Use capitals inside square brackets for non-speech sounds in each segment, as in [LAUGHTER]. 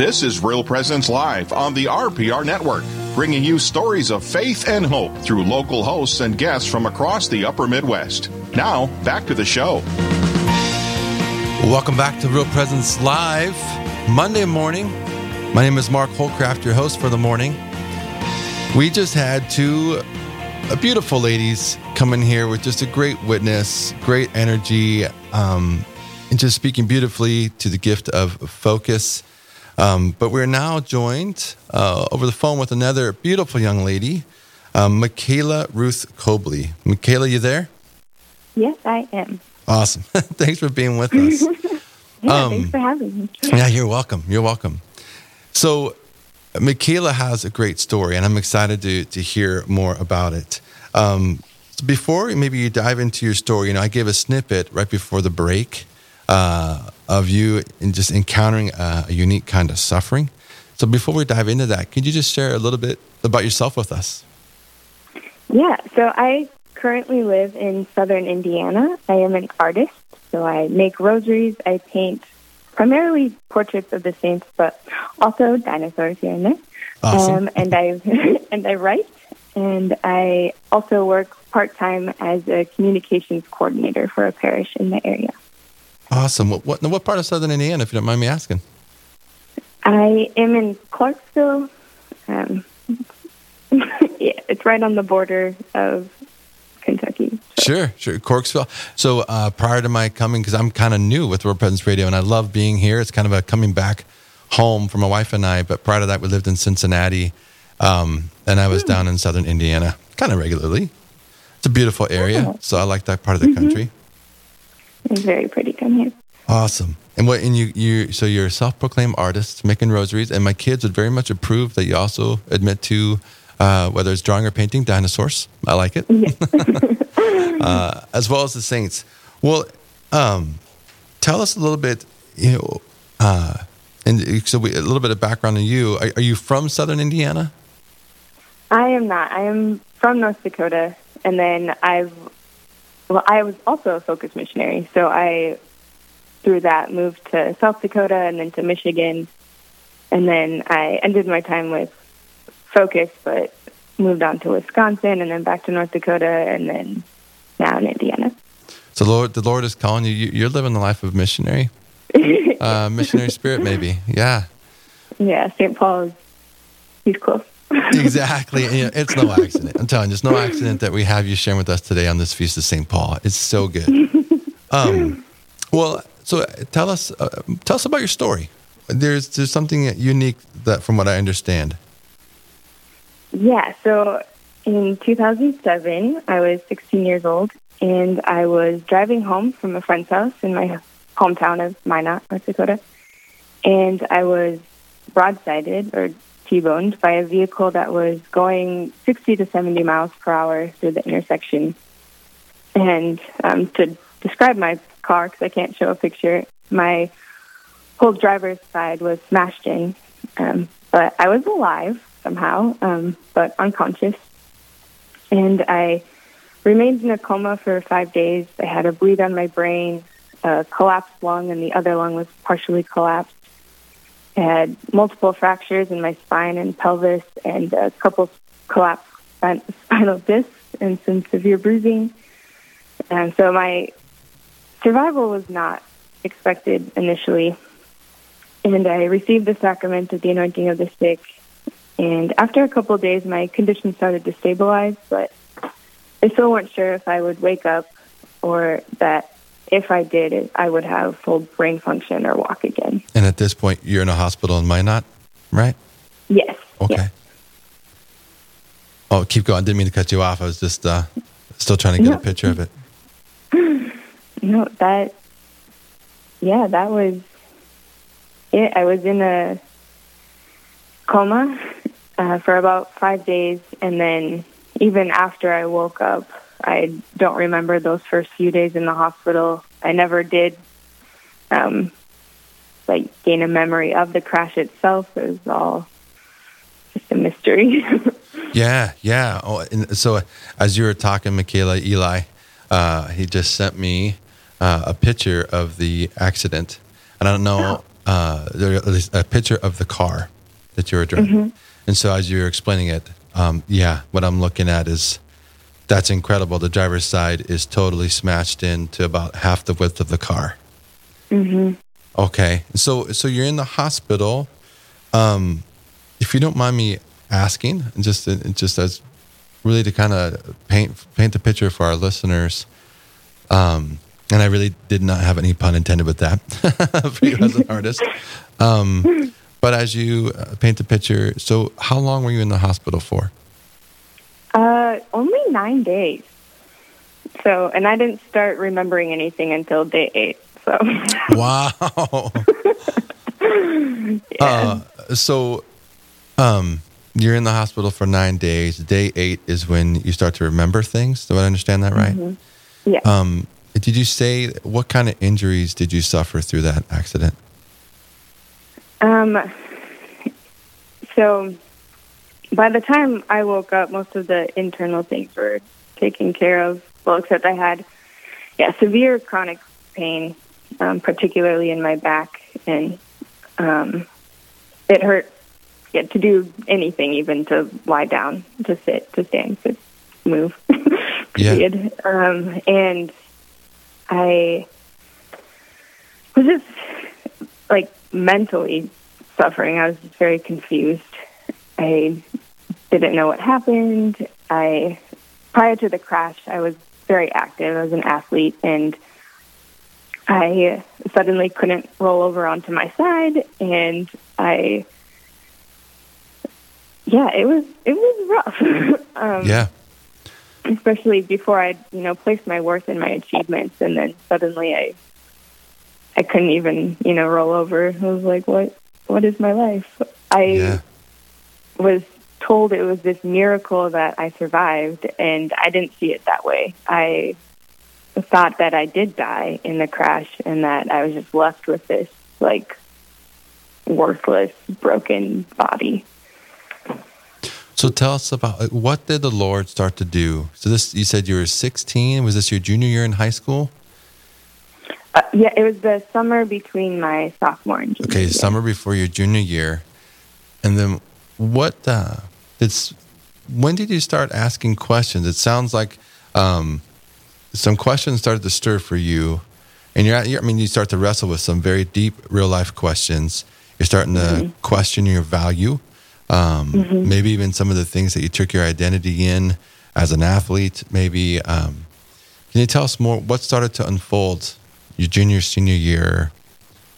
This is Real Presence Live on the RPR Network, bringing you stories of faith and hope through local hosts and guests from across the upper Midwest. Now, back to the show. Welcome back to Real Presence Live, Monday morning. My name is Mark Holcraft, your host for the morning. We just had two uh, beautiful ladies come in here with just a great witness, great energy, um, and just speaking beautifully to the gift of focus. Um, but we're now joined uh, over the phone with another beautiful young lady, um, Mikayla Ruth Koble. Mikayla, you there? Yes, I am. Awesome. [LAUGHS] thanks for being with us. [LAUGHS] yeah, Um, thanks for having me. Yeah, you're welcome. You're welcome. So, Mikayla has a great story, and I'm excited to, to hear more about it. Um, so before maybe you dive into your story, you know, I gave a snippet right before the break uh, of you in just encountering a, a unique kind of suffering. So, before we dive into that, could you just share a little bit about yourself with us? Yeah, so I currently live in southern Indiana. I am an artist, so I make rosaries, I paint primarily portraits of the saints, but also dinosaurs here and there. Awesome. Um, and I [LAUGHS] and I write, and I also work part time as a communications coordinator for a parish in the area. Awesome. What, what, what part of Southern Indiana, if you don't mind me asking? I am in Clarksville. Um, [LAUGHS] yeah, it's right on the border of Kentucky. Sure, sure. Clarksville. So uh, prior to my coming, because I'm kind of new with Real Presence Radio, and I love being here. It's kind of a coming back home for my wife and I. But prior to that, we lived in Cincinnati, um, and I was down in Southern Indiana, kind of regularly. It's a beautiful area, Oh. so I like that part of the country. It's very pretty down here. Awesome. And what? And you, you. So you're a self-proclaimed artist making rosaries, and my kids would very much approve that you also admit to uh, whether it's drawing or painting dinosaurs. I like it. [LAUGHS] uh, as well as the saints. Well, um, tell us a little bit. You know, uh, and so we, a little bit of background on you. Are, are you from Southern Indiana? I am not. I am from North Dakota, and then I've well, I was also a focus missionary, so I through that moved to South Dakota and then to Michigan, and then I ended my time with Focus, but moved on to Wisconsin and then back to North Dakota, and then now in Indiana. So, Lord, the Lord is calling you. you you're living the life of missionary, [LAUGHS] uh, missionary spirit, maybe. Yeah, Yeah, St. Paul is he's close. Exactly. And, you know, it's no accident. I'm telling you, it's no accident that we have you sharing with us today on this feast of St. Paul. It's so good. [LAUGHS] Um, well, so tell us, uh, tell us about your story. There's there's something unique that, from what I understand. Yeah, so in 2007, I was 16 years old, and I was driving home from a friend's house in my hometown of Minot, North Dakota, and I was broadsided or T-boned by a vehicle that was going 60 to 70 miles per hour through the intersection. And um, to describe my car, because I can't show a picture, my whole driver's side was smashed in, um, but I was alive somehow, um, but unconscious. And I remained in a coma for five days. I had a bleed on my brain, a collapsed lung, and the other lung was partially collapsed. I had multiple fractures in my spine and pelvis, and a couple collapsed [LAUGHS] spinal discs and some severe bruising. And so my survival was not expected initially. And I received the sacrament of the anointing of the sick. And after a couple of days, my condition started to stabilize, but I still weren't sure if I would wake up or that if I did, it, I would have full brain function or walk again. And at this point, you're in a hospital in Minot, right? Yes. Okay. yes. Oh, keep going. I Didn't mean to cut you off. I was just uh, still trying to get No. a picture of it. [LAUGHS] No, that, yeah, that was it. I was in a coma uh, for about five days, and then even after I woke up, I don't remember those first few days in the hospital. I never did, um, like, gain a memory of the crash itself. It was all just a mystery. [LAUGHS] Yeah, yeah. Oh, and so as you were talking, Mikayla, Eli, uh, he just sent me uh, a picture of the accident, and I don't know uh, there is a picture of the car that you were driving, and so as you were explaining it, um, yeah, what I'm looking at is that's incredible. The driver's side is totally smashed into about half the width of the car. hmm Okay, so so you're in the hospital. Um, if you don't mind me asking, just just as really to kind of paint paint the picture for our listeners, um, and I really did not have any pun intended with that [LAUGHS] for you as an artist. Um, but as you uh, paint the picture, so how long were you in the hospital for? Uh, only nine days. So, and I didn't start remembering anything until day eight. So, [LAUGHS] Wow. [LAUGHS] yeah. Uh, so, um, you're in the hospital for nine days. Day eight is when you start to remember things. Do I understand that right? yeah. Um, did you say what kind of injuries did you suffer through that accident? Um, so by the time I woke up, most of the internal things were taken care of. Well, except I had, yeah, severe chronic pain, um, particularly in my back, and um, it hurt. Yeah, to do anything, even to lie down, to sit, to stand, to move. [LAUGHS] Yeah. Period. Um, and I was just like mentally suffering. I was just very confused. I didn't know what happened. I prior to the crash, I was very active. I was an athlete, and I suddenly couldn't roll over onto my side, and I. Yeah, it was it was rough. [LAUGHS] um, yeah. especially before I, you know, placed my worth in my achievements, and then suddenly I, I couldn't even, you know, roll over. I was like, what, what is my life? I Yeah. was told it was this miracle that I survived, and I didn't see it that way. I thought that I did die in the crash, and that I was just left with this like worthless, broken body. So tell us about what did the Lord start to do? So this you said you were 16. Was this your junior year in high school? Uh, yeah, it was the summer between my sophomore and junior Okay, year. summer before your junior year, and then what? Uh, it's when did you start asking questions? It sounds like um, some questions started to stir for you, and you're, at, you're. I mean, you start to wrestle with some very deep, real life questions. You're starting to question your value, um, maybe even some of the things that you took your identity in as an athlete. Maybe um, can you tell us more? What started to unfold your junior, senior year?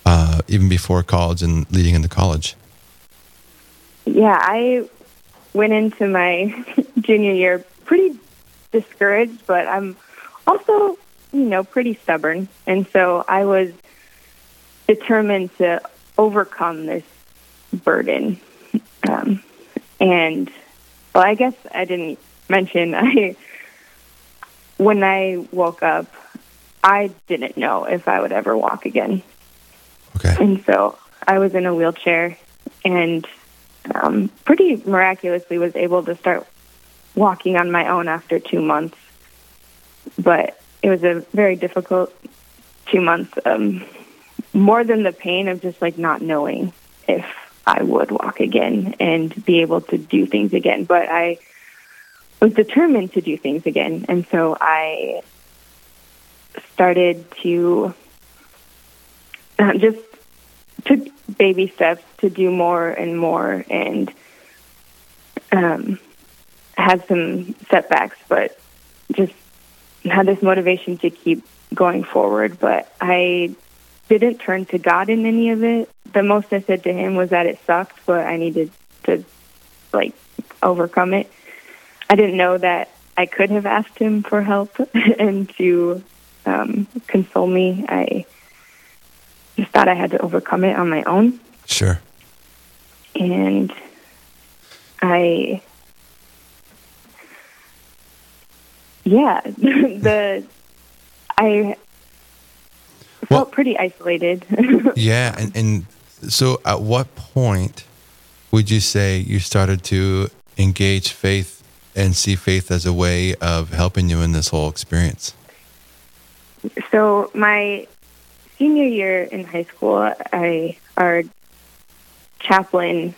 uh, even before college and leading into college. Yeah, I went into my [LAUGHS] junior year pretty discouraged, but I'm also, you know, pretty stubborn. And so I was determined to overcome this burden. Um, and, well, I guess I didn't mention, [LAUGHS] I, when I woke up, I didn't know if I would ever walk again. Okay. And so I was in a wheelchair and um, pretty miraculously was able to start walking on my own after two months. But it was a very difficult two months. Um, more than the pain of just like not knowing if I would walk again and be able to do things again. But I was determined to do things again. And so I started to um, just took baby steps to do more and more and um, had some setbacks, but just had this motivation to keep going forward. But I didn't turn to God in any of it. The most I said to Him was that it sucked, but I needed to like overcome it. I didn't know that I could have asked Him for help [LAUGHS] and to um, console me. I just thought I had to overcome it on my own. Sure. And I, yeah, [LAUGHS] the, I felt Well- pretty isolated. [LAUGHS] Yeah. And, and so at what point would you say you started to engage faith and see faith as a way of helping you in this whole experience? so my senior year in high school, I our chaplain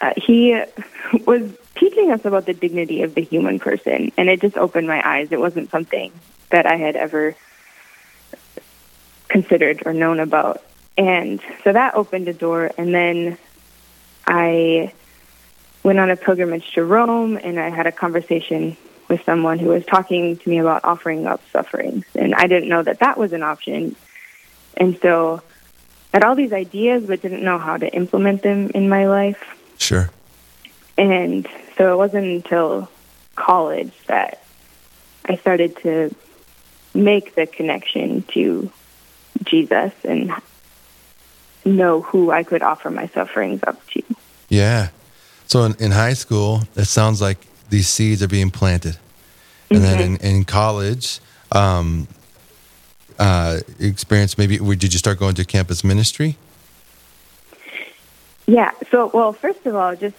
uh, he was teaching us about the dignity of the human person, and it just opened my eyes. It wasn't something that I had ever considered or known about, and so that opened a door. And then I went on a pilgrimage to Rome, and I had a conversation with someone who was talking to me about offering up sufferings, and I didn't know that that was an option, and so I had all these ideas, but didn't know how to implement them in my life. Sure. And so it wasn't until college that I started to make the connection to Jesus and know who I could offer my sufferings up to. Yeah. So in, in high school, it sounds like these seeds are being planted. And mm-hmm. then in, in college, um, uh, experience maybe, did you start going to campus ministry? Yeah. So, well, first of all, just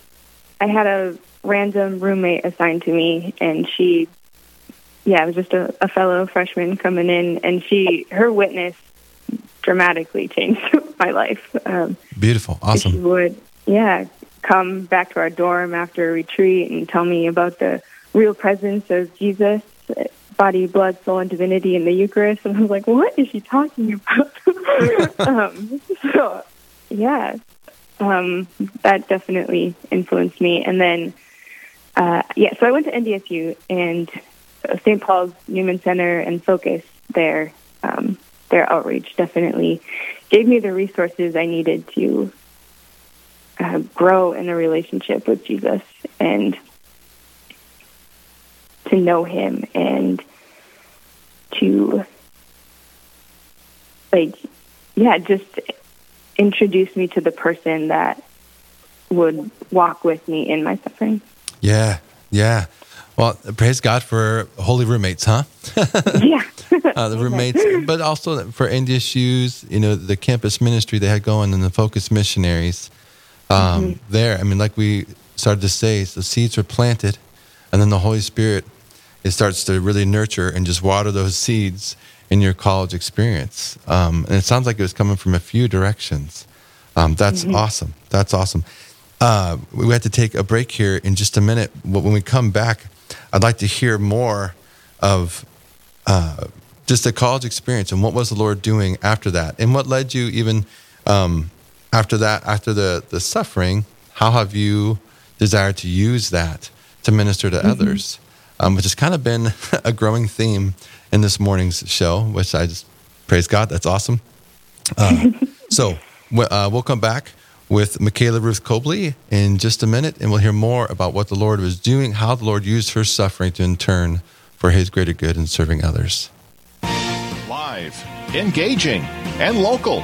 I had a random roommate assigned to me, and she, yeah, it was just a, a fellow freshman coming in, and she, her witness dramatically changed [LAUGHS] my life. Um, Beautiful. Awesome. She would, yeah, come back to our dorm after a retreat and tell me about the real presence of Jesus, body, blood, soul, and divinity in the Eucharist. And I was like, what is she talking about? [LAUGHS] um, so, yeah, um, that definitely influenced me. And then, uh, yeah, so I went to NDSU and St. Paul's Newman Center and Focus there, um, their outreach definitely gave me the resources I needed to uh, grow in a relationship with Jesus and to know Him and to, like, yeah, just introduce me to the person that would walk with me in my suffering. Yeah, yeah. Well, praise God for holy roommates, huh? [LAUGHS] yeah. [LAUGHS] uh, the roommates, [LAUGHS] but also for NDSU's, you know, the campus ministry they had going and the focus missionaries um, mm-hmm. there. I mean, like we started to say, the seeds were planted, and then the Holy Spirit it starts to really nurture and just water those seeds in your college experience. Um, and it sounds like it was coming from a few directions. Um, that's mm-hmm. awesome. That's awesome. Uh, we have to take a break here in just a minute. But when we come back, I'd like to hear more of uh, just the college experience and what was the Lord doing after that, and what led you even um, after that, after the the suffering. How have you desired to use that to minister to mm-hmm. others? Um, which has kind of been [LAUGHS] a growing theme in this morning's show, which I just praise God. That's awesome. Uh, [LAUGHS] so uh, we'll come back with Mikayla Ruth Koble in just a minute, and we'll hear more about what the Lord was doing, how the Lord used her suffering to in turn for his greater good in serving others. Live, engaging, and local.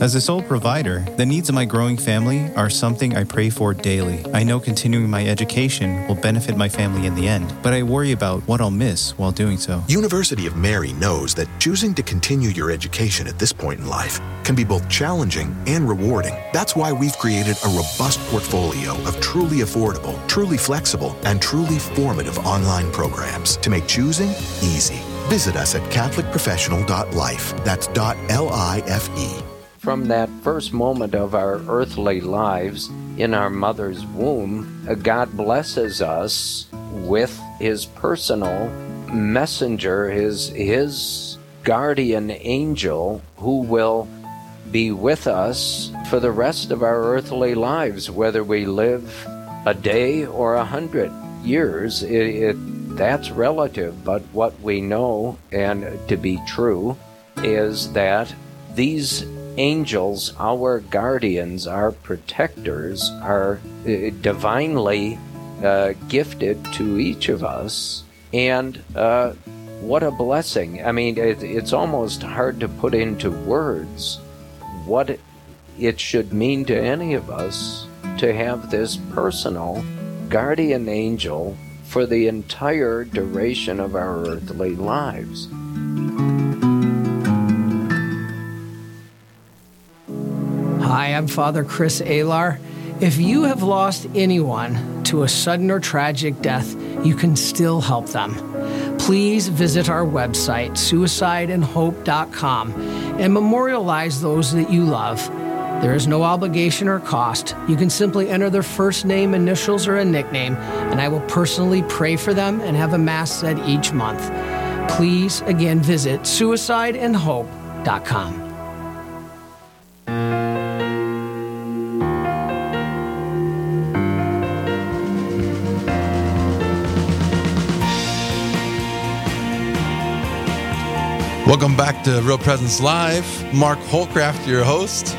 As a sole provider, the needs of my growing family are something I pray for daily. I know continuing my education will benefit my family in the end, but I worry about what I'll miss while doing so. University of Mary knows that choosing to continue your education at this point in life can be both challenging and rewarding. That's why we've created a robust portfolio of truly affordable, truly flexible, and truly formative online programs to make choosing easy. Visit us at CatholicProfessional.life. That's .L-I-F-E from that first moment of our earthly lives in our mother's womb, uh, God blesses us with his personal messenger, his, his guardian angel, who will be with us for the rest of our earthly lives, whether we live a day or a hundred years. It, it, that's relative, but what we know and to be true is that these angels, our guardians, our protectors, are uh, divinely uh, gifted to each of us. And uh, what a blessing. I mean, it, it's almost hard to put into words what it should mean to any of us to have this personal guardian angel for the entire duration of our earthly lives. Hi, I'm Father Chris Alar. If you have lost anyone to a sudden or tragic death, you can still help them. Please visit our website, suicideandhope.com, and memorialize those that you love. There is no obligation or cost. You can simply enter their first name, initials, or a nickname, and I will personally pray for them and have a Mass said each month. Please again visit suicideandhope.com. Welcome back to Real Presence Live. Mark Holcraft, your host.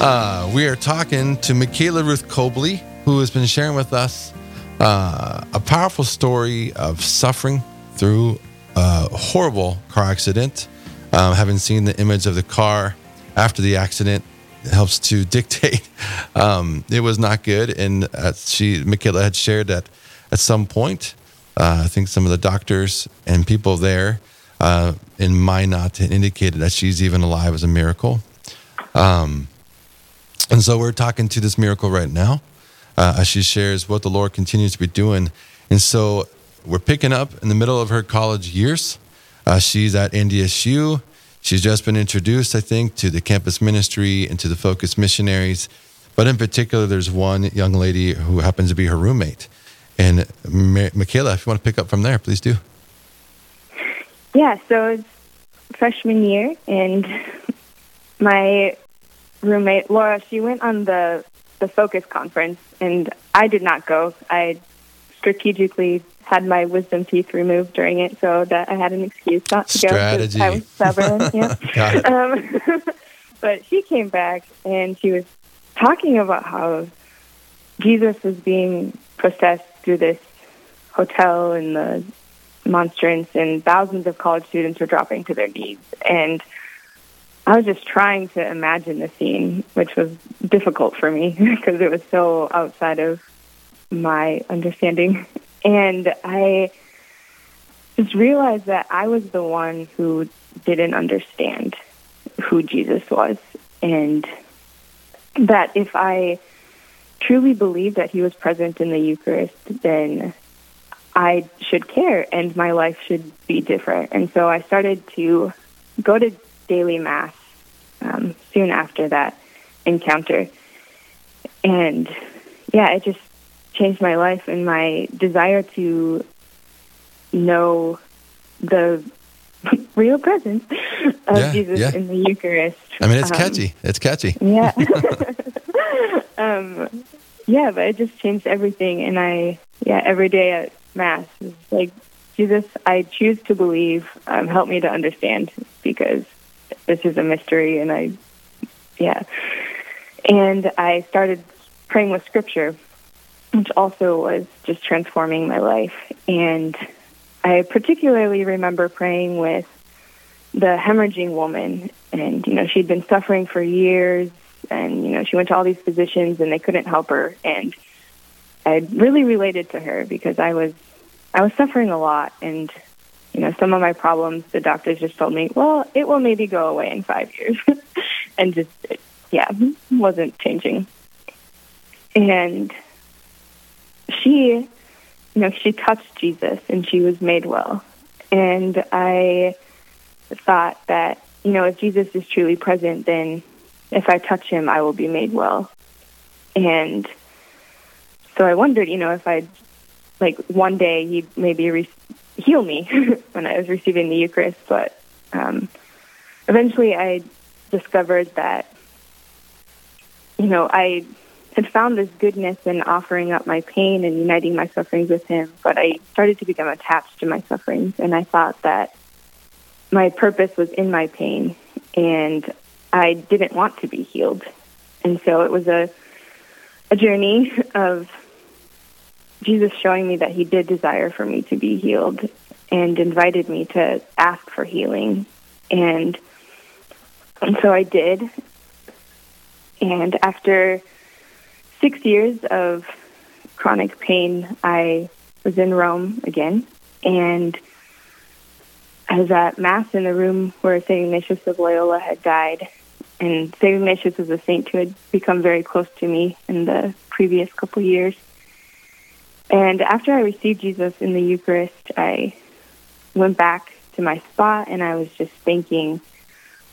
Uh, we are talking to Mikayla Ruth Koble, who has been sharing with us uh, a powerful story of suffering through a horrible car accident. Um, having seen the image of the car after the accident helps to [LAUGHS] dictate um, it was not good. And uh, she, Mikayla, had shared that at some point, uh, I think some of the doctors and people there uh, in Minot indicated that she's even alive is a miracle. Um, and so we're talking to this miracle right now uh, as she shares what the Lord continues to be doing. And so we're picking up in the middle of her college years. Uh, she's at NDSU. She's just been introduced, I think, to the campus ministry and to the focus missionaries. But in particular, there's one young lady who happens to be her roommate. And Mikayla, if you want to pick up from there, please do. Yeah, so it's freshman year, and [LAUGHS] my roommate Laura, she went on the the Focus conference, and I did not go. I strategically had my wisdom teeth removed during it, so that I had an excuse not to Strategy. go. I was stubborn. yeah. [LAUGHS] Um, [LAUGHS] but she came back, and she was talking about how Jesus was being processed through this hotel in the monstrance and thousands of college students were dropping to their knees. And I was just trying to imagine the scene, which was difficult for me [LAUGHS] because it was so outside of my understanding. [LAUGHS] And I just realized that I was the one who didn't understand who Jesus was. And that if I truly believed that he was present in the Eucharist, then I should care and my life should be different. And so I started to go to daily mass um, soon after that encounter. And yeah, it just changed my life and my desire to know the [LAUGHS] real presence of Yeah, Jesus yeah. in the Eucharist. I mean, it's Um, catchy. It's catchy. [LAUGHS] yeah. [LAUGHS] um, yeah, but it just changed everything. And I, yeah, every day Mass is like, Jesus, I choose to believe. Um, help me to understand because this is a mystery. And I, yeah. And I started praying with scripture, which also was just transforming my life. And I particularly remember praying with the hemorrhaging woman and you know she'd been suffering for years and you know she went to all these physicians and they couldn't help her and I really related to her because I was I was suffering a lot and you know some of my problems the doctors just told me well it will maybe go away in 5 years. [LAUGHS] And just yeah wasn't changing. And she you know she touched Jesus and she was made well. And I thought that, you know, if Jesus is truly present, then if I touch him, I will be made well. And so I wondered, you know, if I'd, like, one day he'd maybe re- heal me [LAUGHS] when I was receiving the Eucharist. But um, eventually I discovered that, you know, I had found this goodness in offering up my pain and uniting my sufferings with him, but I started to become attached to my sufferings. And I thought that my purpose was in my pain and I didn't want to be healed. And so it was a a journey of Jesus showing me that he did desire for me to be healed and invited me to ask for healing. And and so I did. And after 6 years of chronic pain, I was in Rome again and I was at Mass in the room where St. Ignatius of Loyola had died, and St. Ignatius was a saint who had become very close to me in the previous couple years. And after I received Jesus in the Eucharist, I went back to my spot and I was just thanking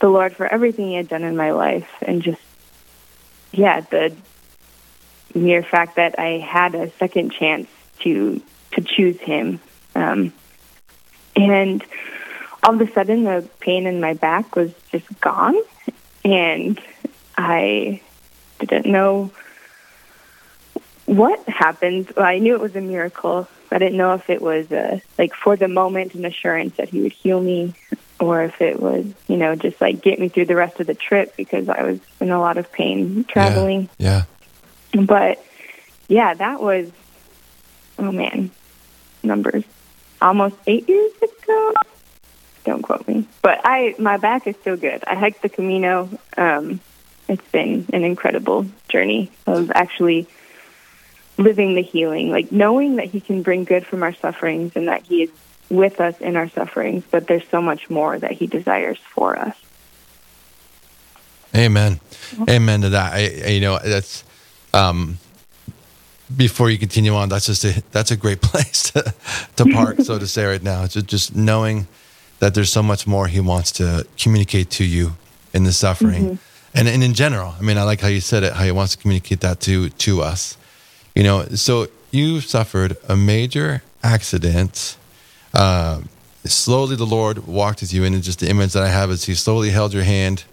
the Lord for everything He had done in my life and just, yeah, the mere fact that I had a second chance to to choose Him. Um, and all of a sudden, the pain in my back was just gone, and I didn't know what happened. Well, I knew it was a miracle. I didn't know if it was a, like for the moment an assurance that he would heal me or if it was, you know, just like get me through the rest of the trip because I was in a lot of pain traveling. Yeah. But yeah, that was, oh man, numbers. Almost eight years ago. Don't quote me. But I, my back is still good. I hiked the Camino. Um, it's been an incredible journey of actually living the healing, like knowing that He can bring good from our sufferings and that He is with us in our sufferings, but there's so much more that He desires for us. Amen. Amen to that. I, I- you know, that's um, before you continue on. That's just a that's a great [LAUGHS] place to, to park, so to say, right now. It's just, just knowing that there's so much more He wants to communicate to you in the suffering, and and in general. I mean, I like how you said it. How He wants to communicate that to to us. You know, so you suffered a major accident. Uh, slowly, the Lord walked with you, and just the image that I have is He slowly held your hand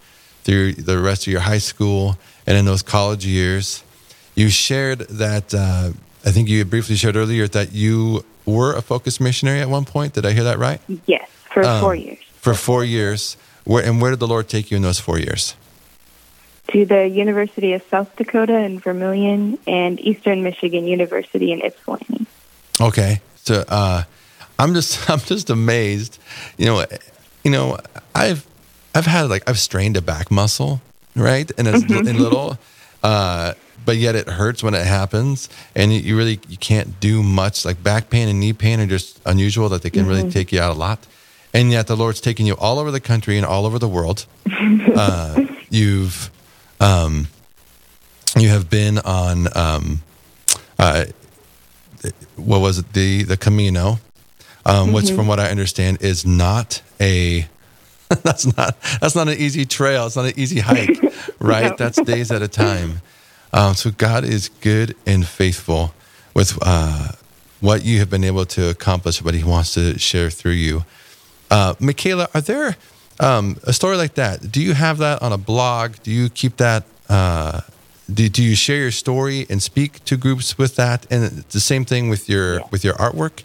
through the rest of your high school and in those college years. You shared that, uh, I think you briefly shared earlier that you were a focus missionary at one point. Did I hear that right? Yes, for Um, four years. For four years. Where, and where did the Lord take you in those four years? To the University of South Dakota in Vermilion and Eastern Michigan University in Ypsilanti. Okay. So uh, I'm just [LAUGHS] I'm just amazed. You know, you know, I've I've had like I've strained a back muscle, right? And it's in little uh but yet it hurts when it happens and you, you really you can't do much like back pain and knee pain are just unusual that they can really take you out a lot and yet the lord's taking you all over the country and all over the world [LAUGHS] uh, you've um, you have been on um, uh, what was it the the Camino, um, which from what I understand is not a [LAUGHS] that's not that's not an easy trail. It's not an easy hike, [LAUGHS] right? No. That's days at a time. Um, so God is good and faithful with uh, what you have been able to accomplish, what He wants to share through you. Uh, Mikayla, are there um, a story like that? Do you have that on a blog? Do you keep that? Uh, do, do you share your story and speak to groups with that? And the same thing with your with your artwork.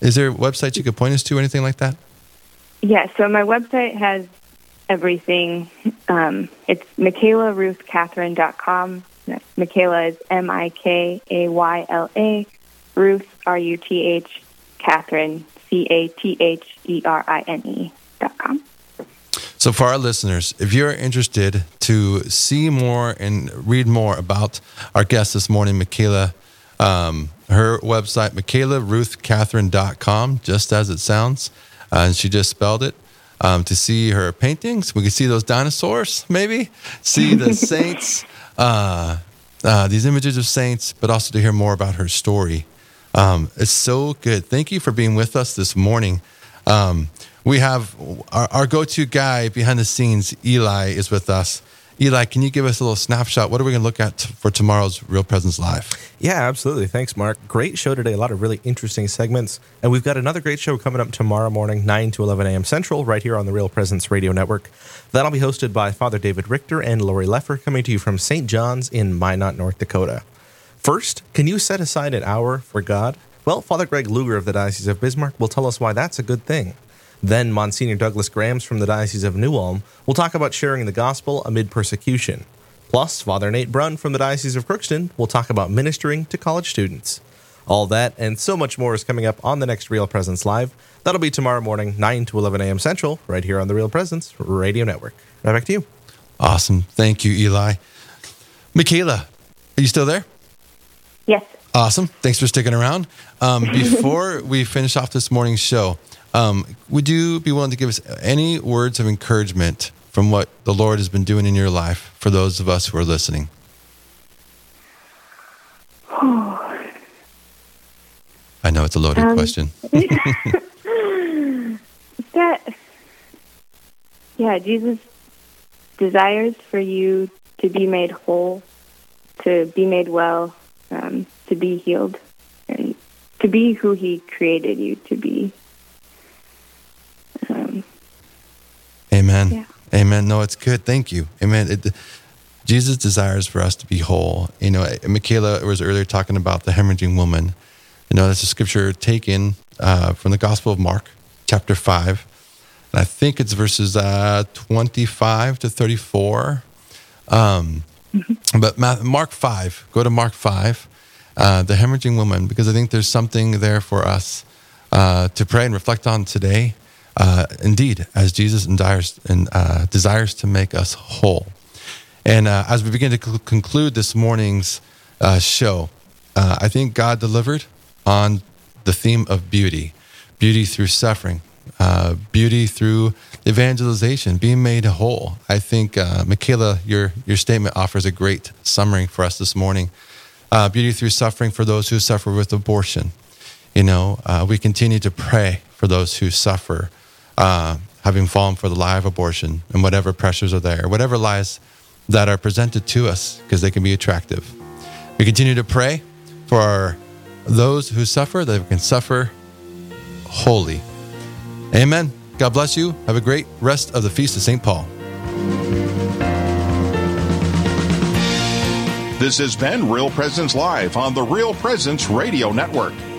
Is there websites you could point us to, anything like that? Yeah, so my website has everything. Um, it's MikaylaRuthCatherine.com. Mikayla is M I K A Y L A. Ruth, R U T H, Catherine, C A T H E R I N E dot com. So, for our listeners, if you're interested to see more and read more about our guest this morning, Mikayla, um, her website, MikaylaRuthCatherine.com, just as it sounds. Uh, and she just spelled it. Um, to see her paintings, we can see those dinosaurs, maybe, see the [LAUGHS] saints, uh, uh, these images of saints, but also to hear more about her story. Um, it's so good. Thank you for being with us this morning. Um, we have our, our go-to guy behind the scenes, Eli, is with us. Eli, can you give us a little snapshot? What are we going to look at t- for tomorrow's Real Presence Live? Yeah, absolutely. Thanks, Mark. Great show today. A lot of really interesting segments. And we've got another great show coming up tomorrow morning, 9 to 11 a.m. Central, right here on the Real Presence Radio Network. That'll be hosted by Father David Richter and Lori Leffer, coming to you from St. John's in Minot, North Dakota. First, can you set aside an hour for God? Well, Father Greg Luger of the Diocese of Bismarck will tell us why that's a good thing. Then, Monsignor Douglas Grams from the Diocese of New Ulm will talk about sharing the gospel amid persecution. Plus, Father Nate Brunn from the Diocese of Crookston will talk about ministering to college students. All that and so much more is coming up on the next Real Presence Live. That'll be tomorrow morning, 9 to 11 a.m. Central, right here on the Real Presence Radio Network. Right back to you. Awesome. Thank you, Eli. Mikayla, are you still there? Yes. Awesome. Thanks for sticking around. Um, [LAUGHS] before we finish off this morning's show, um, would you be willing to give us any words of encouragement from what the Lord has been doing in your life for those of us who are listening? I know it's a loaded Um, question. [LAUGHS] [LAUGHS] that yeah jesus desires for you to be made whole to be made well um, to be healed and to be who he created you to be Amen. Yeah. Amen. No, it's good. Thank you. Amen. It, Jesus desires for us to be whole. You know, Mikayla was earlier talking about the hemorrhaging woman. You know, that's a scripture taken uh, from the Gospel of Mark, chapter 5. And I think it's verses uh, 25 to 34. Um, but Mark 5, go to Mark 5, uh, the hemorrhaging woman, because I think there's something there for us uh, to pray and reflect on today. Uh, indeed, as Jesus desires, and, uh, desires to make us whole. And uh, as we begin to cl- conclude this morning's uh, show, uh, I think God delivered on the theme of beauty beauty through suffering, uh, beauty through evangelization, being made whole. I think, Mikayla, your, your statement offers a great summary for us this morning. Beauty through suffering for those who suffer with abortion. You know, we continue to pray for those who suffer, uh, having fallen for the lie of abortion and whatever pressures are there, whatever lies that are presented to us because they can be attractive. We continue to pray for those who suffer that we can suffer wholly. Amen. God bless you. Have a great rest of the Feast of St. Paul. This has been Real Presence Live on the Real Presence Radio Network.